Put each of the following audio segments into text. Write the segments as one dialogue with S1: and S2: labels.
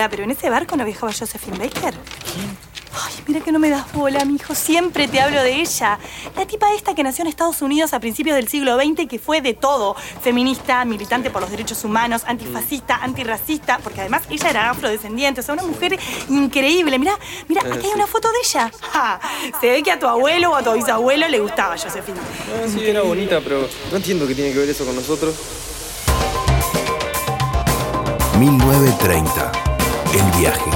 S1: Pará, pero en ese barco no viajaba Josephine Baker. ¿Quién? Ay, mira que no me das bola, mi hijo. Siempre te hablo de ella. La tipa esta que nació en Estados Unidos a principios del siglo XX y que fue de todo. Feminista, militante por los derechos humanos, antifascista, antirracista, porque además ella era afrodescendiente, o sea, una mujer increíble. Mira, mira, aquí hay una foto de ella. Se ve que a tu abuelo o a tu bisabuelo le gustaba Josefina.
S2: Ah, sí, era bonita, pero no entiendo qué tiene que ver eso con nosotros.
S3: 1930. El viaje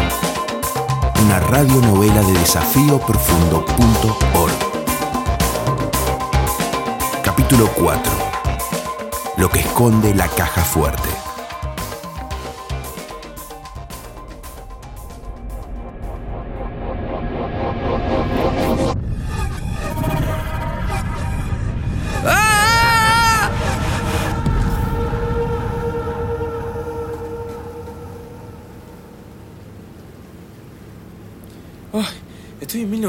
S3: una radionovela de desafíoprofundo.org. Capítulo 4. Lo que esconde la caja fuerte.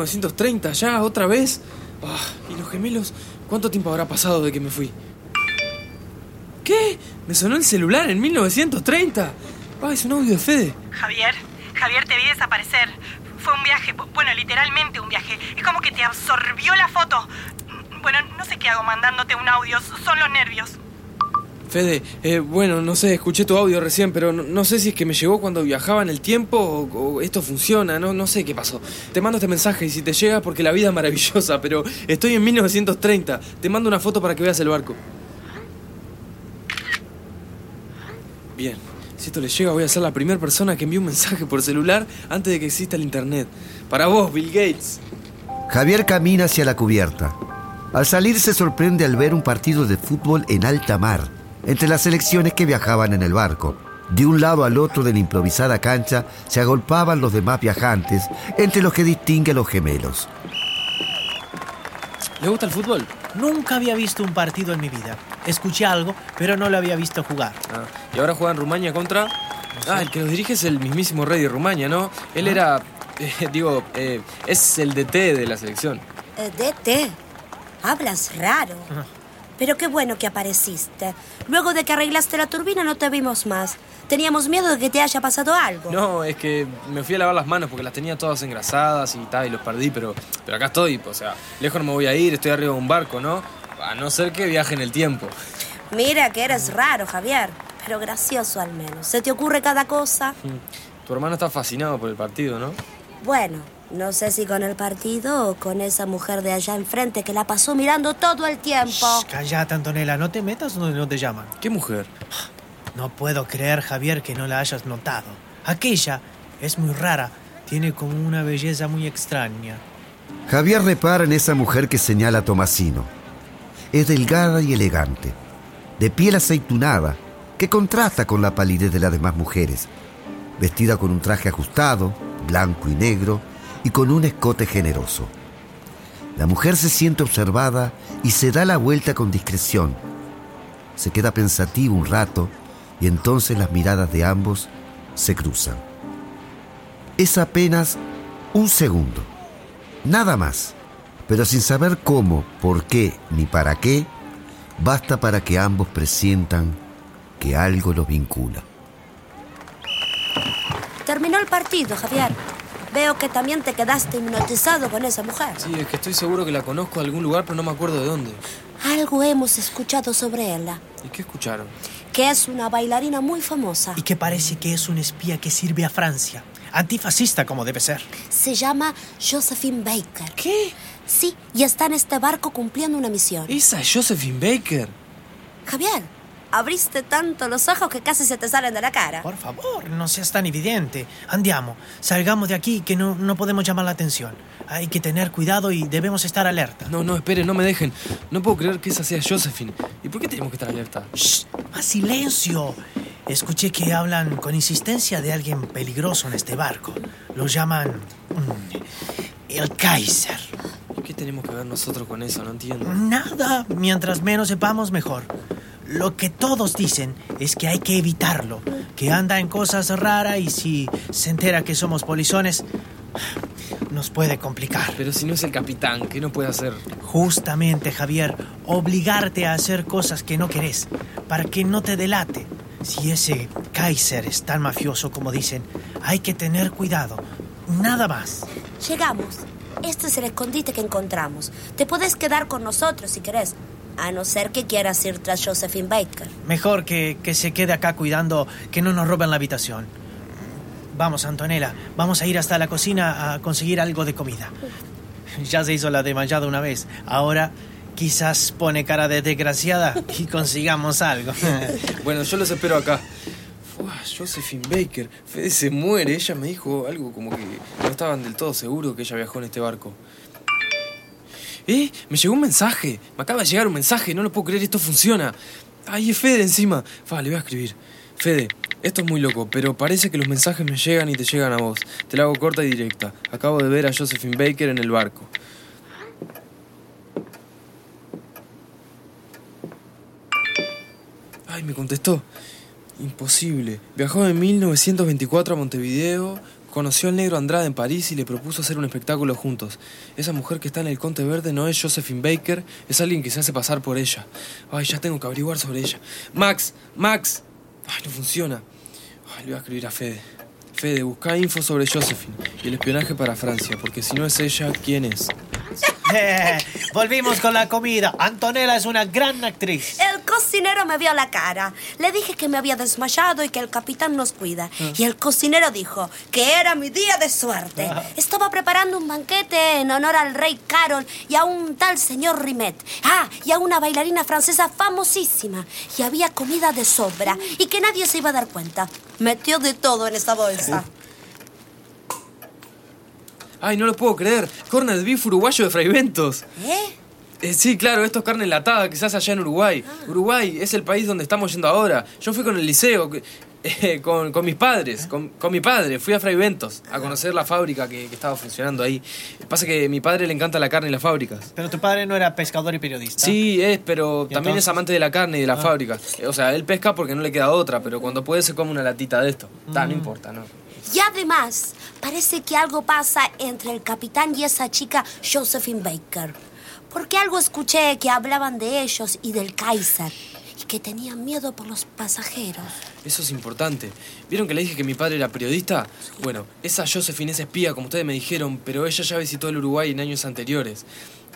S2: 1930 ya, otra vez. Ah, ¿Y los gemelos? ¿Cuánto tiempo habrá pasado de que me fui? ¿Qué? Me sonó el celular en 1930. Ah, es un audio de Fede.
S1: Javier, Javier, te vi desaparecer. Fue un viaje, bueno, literalmente un viaje. Es como que te absorbió la foto. Bueno, no sé qué hago mandándote un audio, son los nervios.
S2: Fede, eh, bueno, no sé, escuché tu audio recién, pero no, sé si es que me llegó cuando viajaba en el tiempo o, esto funciona, no, no sé qué pasó. Te mando este mensaje y si te llega porque la vida es maravillosa, pero estoy en 1930. Te mando una foto para que veas el barco. Bien, si esto le llega voy a ser la primera persona que envíe un mensaje por celular antes de que exista el internet. Para vos, Bill Gates.
S3: Javier camina hacia la cubierta. Al salir se sorprende al ver un partido de fútbol en alta mar entre las selecciones que viajaban en el barco. De un lado al otro de la improvisada cancha se agolpaban los demás viajantes, entre los que distingue a los gemelos.
S2: ¿Le gusta el fútbol?
S4: Nunca había visto un partido en mi vida. Escuché algo, pero no lo había visto jugar.
S2: Ah, ¿Y ahora juega en Rumania contra...? Ah, el que los dirige es el mismísimo rey de Rumania, ¿no? Él ah. era... Eh, digo, eh, es el DT de la selección.
S5: ¿DT? Hablas raro. Pero qué bueno que apareciste. Luego de que arreglaste la turbina no te vimos más. Teníamos miedo de que te haya pasado algo.
S2: No, es que me fui a lavar las manos porque las tenía todas engrasadas y tal, y los perdí, pero, pero acá estoy. O sea, lejos no me voy a ir, estoy arriba de un barco, ¿no? A no ser que viaje en el tiempo.
S5: Mira que eres raro, Javier, pero gracioso al menos. ¿Se te ocurre cada cosa?
S2: Tu hermano está fascinado por el partido, ¿no?
S5: Bueno, no sé si con el partido o con esa mujer de allá enfrente que la pasó mirando todo el tiempo. Shh,
S4: callate, Antonella, no te metas donde no te llaman.
S2: ¿Qué mujer?
S4: No puedo creer, Javier, que no la hayas notado. Aquella es muy rara, tiene como una belleza muy extraña.
S3: Javier repara en esa mujer que señala a Tomasino. Es delgada y elegante, de piel aceitunada, que contrasta con la palidez de las demás mujeres, vestida con un traje ajustado, blanco y negro, y con un escote generoso. La mujer se siente observada y se da la vuelta con discreción. Se queda pensativo un rato y entonces las miradas de ambos se cruzan. Es apenas un segundo, nada más, pero sin saber cómo, por qué ni para qué, basta para que ambos presientan que algo los vincula.
S5: Terminó el partido, Javier. Veo que también te quedaste hipnotizado con esa mujer.
S2: Sí, es que estoy seguro que la conozco de algún lugar, pero no me acuerdo de dónde.
S5: Algo hemos escuchado sobre ella.
S2: ¿Y qué escucharon?
S5: Que es una bailarina muy famosa.
S4: Y que parece que es un espía que sirve a Francia. Antifascista como debe ser.
S5: Se llama Josephine Baker.
S2: ¿Qué?
S5: Sí, y está en este barco cumpliendo una misión.
S2: ¿Esa es Josephine Baker?
S5: Javier, Abriste tanto los ojos que casi se te salen de la cara.
S4: Por favor, no seas tan evidente. Andiamo, salgamos de aquí que no, no podemos llamar la atención. Hay que tener cuidado y debemos estar alerta.
S2: No, no, espere, no me dejen. No puedo creer que esa sea Josephine. ¿Y por qué tenemos que estar alerta?
S4: ¡Shh! ¡Más silencio! Escuché que hablan con insistencia de alguien peligroso en este barco. Lo llaman... Mm, el Kaiser.
S2: ¿Y qué tenemos que ver nosotros con eso? No entiendo.
S4: Nada. Mientras menos sepamos, mejor. Lo que todos dicen es que hay que evitarlo, que anda en cosas raras y si se entera que somos polizones, nos puede complicar.
S2: Pero si no es el capitán, ¿qué no puede hacer?
S4: Justamente, Javier, obligarte a hacer cosas que no querés, para que no te delate. Si ese Kaiser es tan mafioso como dicen, Hay que tener cuidado. Nada más.
S5: Llegamos. Este es el escondite que encontramos. Te puedes quedar con nosotros si querés. A no ser que quieras ir tras Josephine Baker.
S4: Mejor que, que se quede acá cuidando que no nos roben la habitación. Vamos, Antonella, vamos a ir hasta la cocina a conseguir algo de comida. Ya se hizo la desmayada una vez. Ahora quizás pone cara de desgraciada y consigamos algo.
S2: Bueno, yo los espero acá. Josephine Baker. Fede se muere. Ella me dijo algo como que no estaban del todo seguros que ella viajó en este barco. ¿Eh? Me llegó un mensaje. Me acaba de llegar un mensaje. No lo puedo creer. Esto funciona. Ay, es Fede encima. Fa, le voy a escribir. Fede, esto es muy loco, pero parece que los mensajes me llegan y te llegan a vos. Te la hago corta y directa. Acabo de ver a Josephine Baker en el barco. Ay, me contestó. Imposible. Viajó en 1924 a Montevideo, conoció al negro Andrade en París y le propuso hacer un espectáculo juntos. Esa mujer que está en el Conte Verde no es Josephine Baker, es alguien que se hace pasar por ella. Ay, ya tengo que averiguar sobre ella. Max, Max. Ay, no funciona. Ay, le voy a escribir a Fede. Fede, busca info sobre Josephine y el espionaje para Francia, porque si no es ella, ¿quién es?
S4: Eh, volvimos con la comida. Antonella es una gran actriz.
S5: El cocinero me vio la cara. Le dije que me había desmayado y que el capitán nos cuida. Y el cocinero dijo que era mi día de suerte. Estaba preparando un banquete en honor al rey Carol y a un tal señor Rimet. Ah, y a una bailarina francesa famosísima. Y había comida de sobra y que nadie se iba a dar cuenta. Metió de todo en esa bolsa.
S2: Ay, no lo puedo creer. Corned beef uruguayo de Fraiventos.
S5: ¿Eh?
S2: Eh, sí, claro, esto es carne enlatada, quizás allá en Uruguay. Uruguay es el país donde estamos yendo ahora. Yo fui con el liceo, eh, con, con mis padres, con, con mi padre. Fui a Fray Ventos a conocer la fábrica que, que estaba funcionando ahí. Pasa que a mi padre le encanta la carne y las fábricas.
S4: Pero tu padre no era pescador y periodista.
S2: Sí, es, pero
S4: ¿Y
S2: también es amante de la carne y de la fábrica. Eh, O sea, él pesca porque no le queda otra, pero cuando puede se come una latita de esto. Ta, no importa, ¿no?
S5: Y además, parece que algo pasa entre el capitán y esa chica Josephine Baker. Porque algo escuché que hablaban de ellos y del Kaiser. Y que tenían miedo por los pasajeros.
S2: Eso es importante. ¿Vieron que le dije que mi padre era periodista? Bueno, esa Josephine es espía, como ustedes me dijeron, pero ella ya visitó el Uruguay en años anteriores.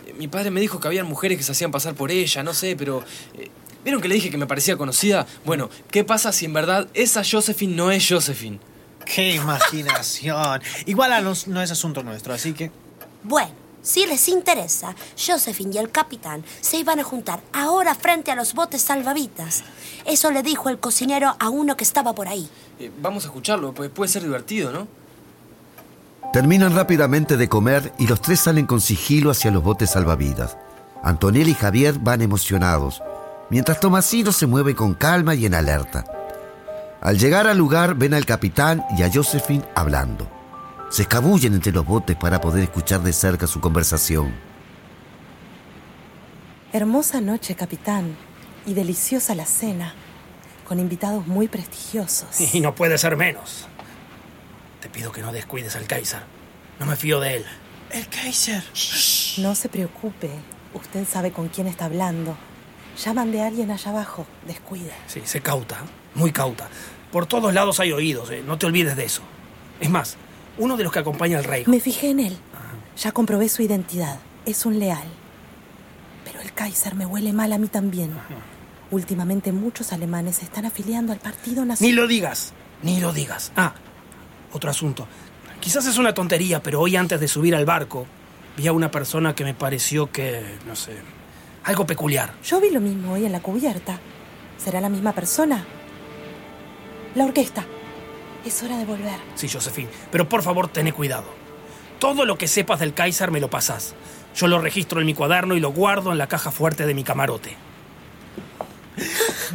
S2: Eh, Mi padre me dijo que había mujeres que se hacían pasar por ella, no sé, pero... eh, ¿Vieron que le dije que me parecía conocida? Bueno, ¿qué pasa si en verdad esa Josephine no es Josephine?
S4: ¡Qué imaginación! Igual a nos- no es asunto nuestro, así que...
S5: Bueno, si les interesa, Josephine y el capitán se iban a juntar ahora frente a los botes salvavidas. Eso le dijo el cocinero a uno que estaba por ahí.
S2: Eh, vamos a escucharlo, pues puede ser divertido, ¿no?
S3: Terminan rápidamente de comer y los tres salen con sigilo hacia los botes salvavidas. Antonella y Javier van emocionados, mientras Tomasino se mueve con calma y en alerta. Al llegar al lugar ven al capitán y a Josephine hablando. Se escabullen entre los botes para poder escuchar de cerca su conversación.
S1: Hermosa noche, capitán. Y deliciosa la cena. Con invitados muy prestigiosos.
S6: Y no puede ser menos. Te pido que no descuides al Kaiser. No me fío de él.
S4: El Kaiser.
S1: No se preocupe. Usted sabe con quién está hablando. Llaman de alguien allá abajo. Descuide.
S6: Sí, se cauta, muy cauta. Por todos lados hay oídos, eh, no te olvides de eso. Es más, uno de los que acompaña al rey.
S1: Me fijé en él. Ya comprobé su identidad. Es un leal. Pero el Kaiser me huele mal a mí también. Últimamente muchos alemanes se están afiliando al Partido
S6: Ni
S1: Nacional.
S6: lo digas, ni lo digas. Ah, otro asunto. Quizás es una tontería, pero hoy antes de subir al barco, vi a una persona que me pareció que, no sé, algo peculiar.
S1: Yo vi lo mismo hoy en la cubierta. ¿Será la misma persona? La orquesta. Es hora de volver.
S6: Sí, Josephine, pero por favor, ten cuidado. Todo lo que sepas del Kaiser me lo pasás. Yo lo registro en mi cuaderno y lo guardo en la caja fuerte de mi camarote.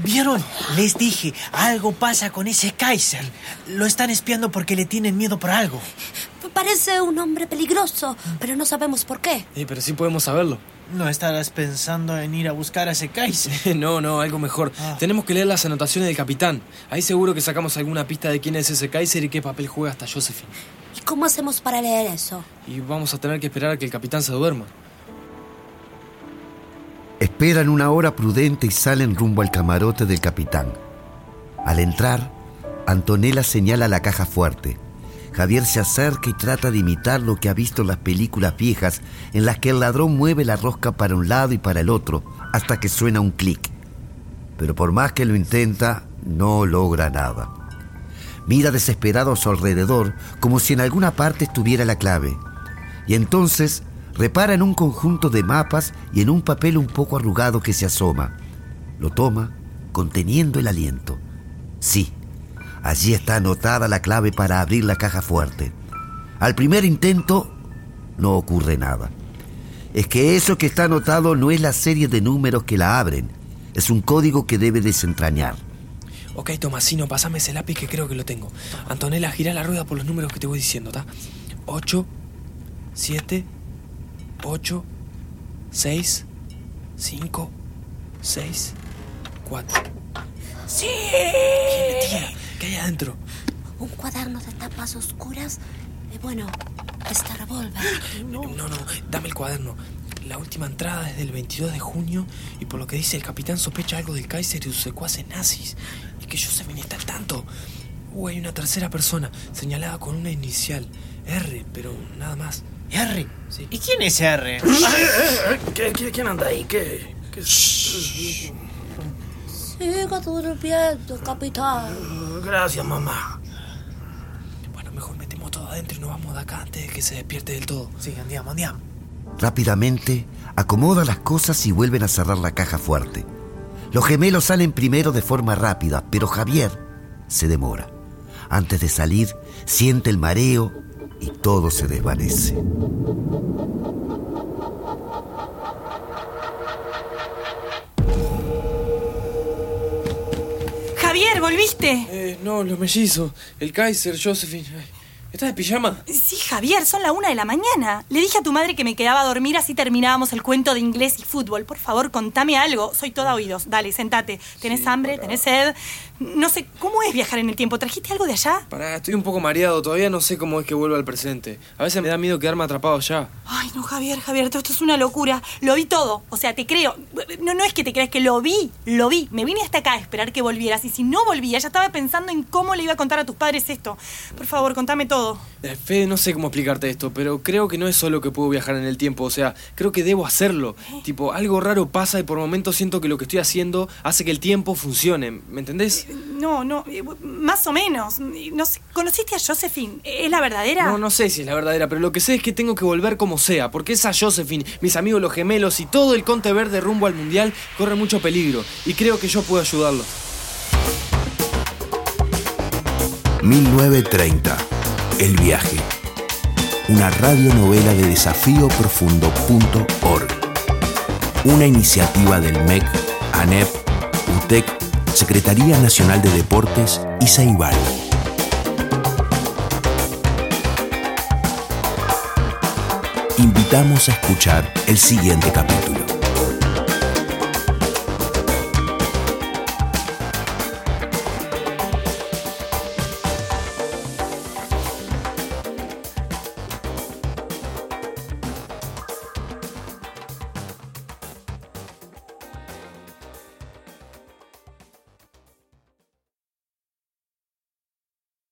S4: ¿Vieron? Les dije, algo pasa con ese Kaiser. Lo están espiando porque le tienen miedo por algo.
S5: Parece un hombre peligroso, pero no sabemos por qué.
S2: Eh, pero sí podemos saberlo.
S4: ¿No estarás pensando en ir a buscar a ese Kaiser?
S2: no, no, algo mejor.
S4: Ah.
S2: Tenemos que leer las anotaciones del capitán. Ahí seguro que sacamos alguna pista de quién es ese Kaiser y qué papel juega hasta Josephine.
S5: ¿Y cómo hacemos para leer eso?
S2: Y vamos a tener que esperar a que el capitán se duerma.
S3: Esperan una hora prudente y salen rumbo al camarote del capitán. Al entrar, Antonella señala la caja fuerte Javier se acerca y trata de imitar lo que ha visto en las películas viejas en las que el ladrón mueve la rosca para un lado y para el otro hasta que suena un clic. Pero por más que lo intenta, no logra nada. Mira desesperado a su alrededor como si en alguna parte estuviera la clave. Y entonces repara en un conjunto de mapas y en un papel un poco arrugado que se asoma. Lo toma, conteniendo el aliento. Sí, allí está anotada la clave para abrir la caja fuerte. Al primer intento, no ocurre nada. Es que eso que está anotado no es la serie de números que la abren, es un código que debe desentrañar.
S2: Ok, Tomasino, pasame ese lápiz que creo que lo tengo. Antonella, gira la rueda por los números que te voy diciendo, ¿está? 8, 7, 8, 6, 5, 6, 4.
S5: ¡Sí!
S2: Tía, ¿qué hay adentro?
S5: Un cuaderno de tapas oscuras. Y bueno, este revólver.
S2: No, no, dame el cuaderno. La última entrada es del 22 de junio y por lo que dice el capitán sospecha algo del Kaiser y sus secuaces nazis. Y que Josephine está al tanto. Uh, hay una tercera persona señalada con una inicial. R, pero nada más.
S4: ¿R?
S2: Sí.
S4: ¿Y quién es R?
S6: ¿Qué, qué, quién anda ahí? ¿Qué? qué
S5: Siga durmiendo, capitán.
S6: Gracias, mamá.
S2: Bueno, mejor metemos todo adentro y nos vamos de acá antes de que se despierte del todo.
S4: Sí, andiamo, andiamo.
S3: Rápidamente, acomoda las cosas y vuelven a cerrar la caja fuerte. Los gemelos salen primero de forma rápida, pero Javier se demora. Antes de salir, siente el mareo y todo se desvanece.
S1: ¿Volviste?
S2: Eh, no, los mellizos. El Kaiser, Josephine. ¿Estás de pijama?
S1: Sí, Javier, son la una de la mañana. Le dije a tu madre que me quedaba a dormir así terminábamos el cuento de inglés y fútbol. Por favor, contame algo. Soy toda oídos. Dale, sentate. ¿Tenés hambre? ¿Tenés sed? No sé, ¿cómo es viajar en el tiempo? ¿Trajiste algo de allá?
S2: Pará, estoy un poco mareado. Todavía no sé cómo es que vuelvo al presente. A veces me da miedo quedarme atrapado allá.
S1: Ay, no, Javier, Javier, todo esto es una locura. Lo vi todo. O sea, te creo. No, no es que te creas que lo vi, lo vi. Me vine hasta acá a esperar que volvieras. Y si no volvía, ya estaba pensando en cómo le iba a contar a tus padres esto. Por favor, contame todo.
S2: Eh, Fede, no sé cómo explicarte esto, pero creo que no es solo que puedo viajar en el tiempo. O sea, creo que debo hacerlo. Tipo, algo raro pasa y por momentos siento que lo que estoy haciendo hace que el tiempo funcione. ¿Me entendés?
S1: No, no, eh, más o menos. No sé, ¿Conociste a Josephine? ¿Es la verdadera?
S2: No, no sé si es la verdadera, pero lo que sé es que tengo que volver como sea, porque esa Josephine, mis amigos los gemelos y todo el Conte Verde rumbo al Mundial corre mucho peligro, y creo que yo puedo ayudarlo.
S7: 1930. El viaje. Una radionovela de desafíoprofundo.org. Una iniciativa del MEC, ANEP, UTEC, Secretaría Nacional de Deportes y Ceibal. Invitamos a escuchar el siguiente capítulo.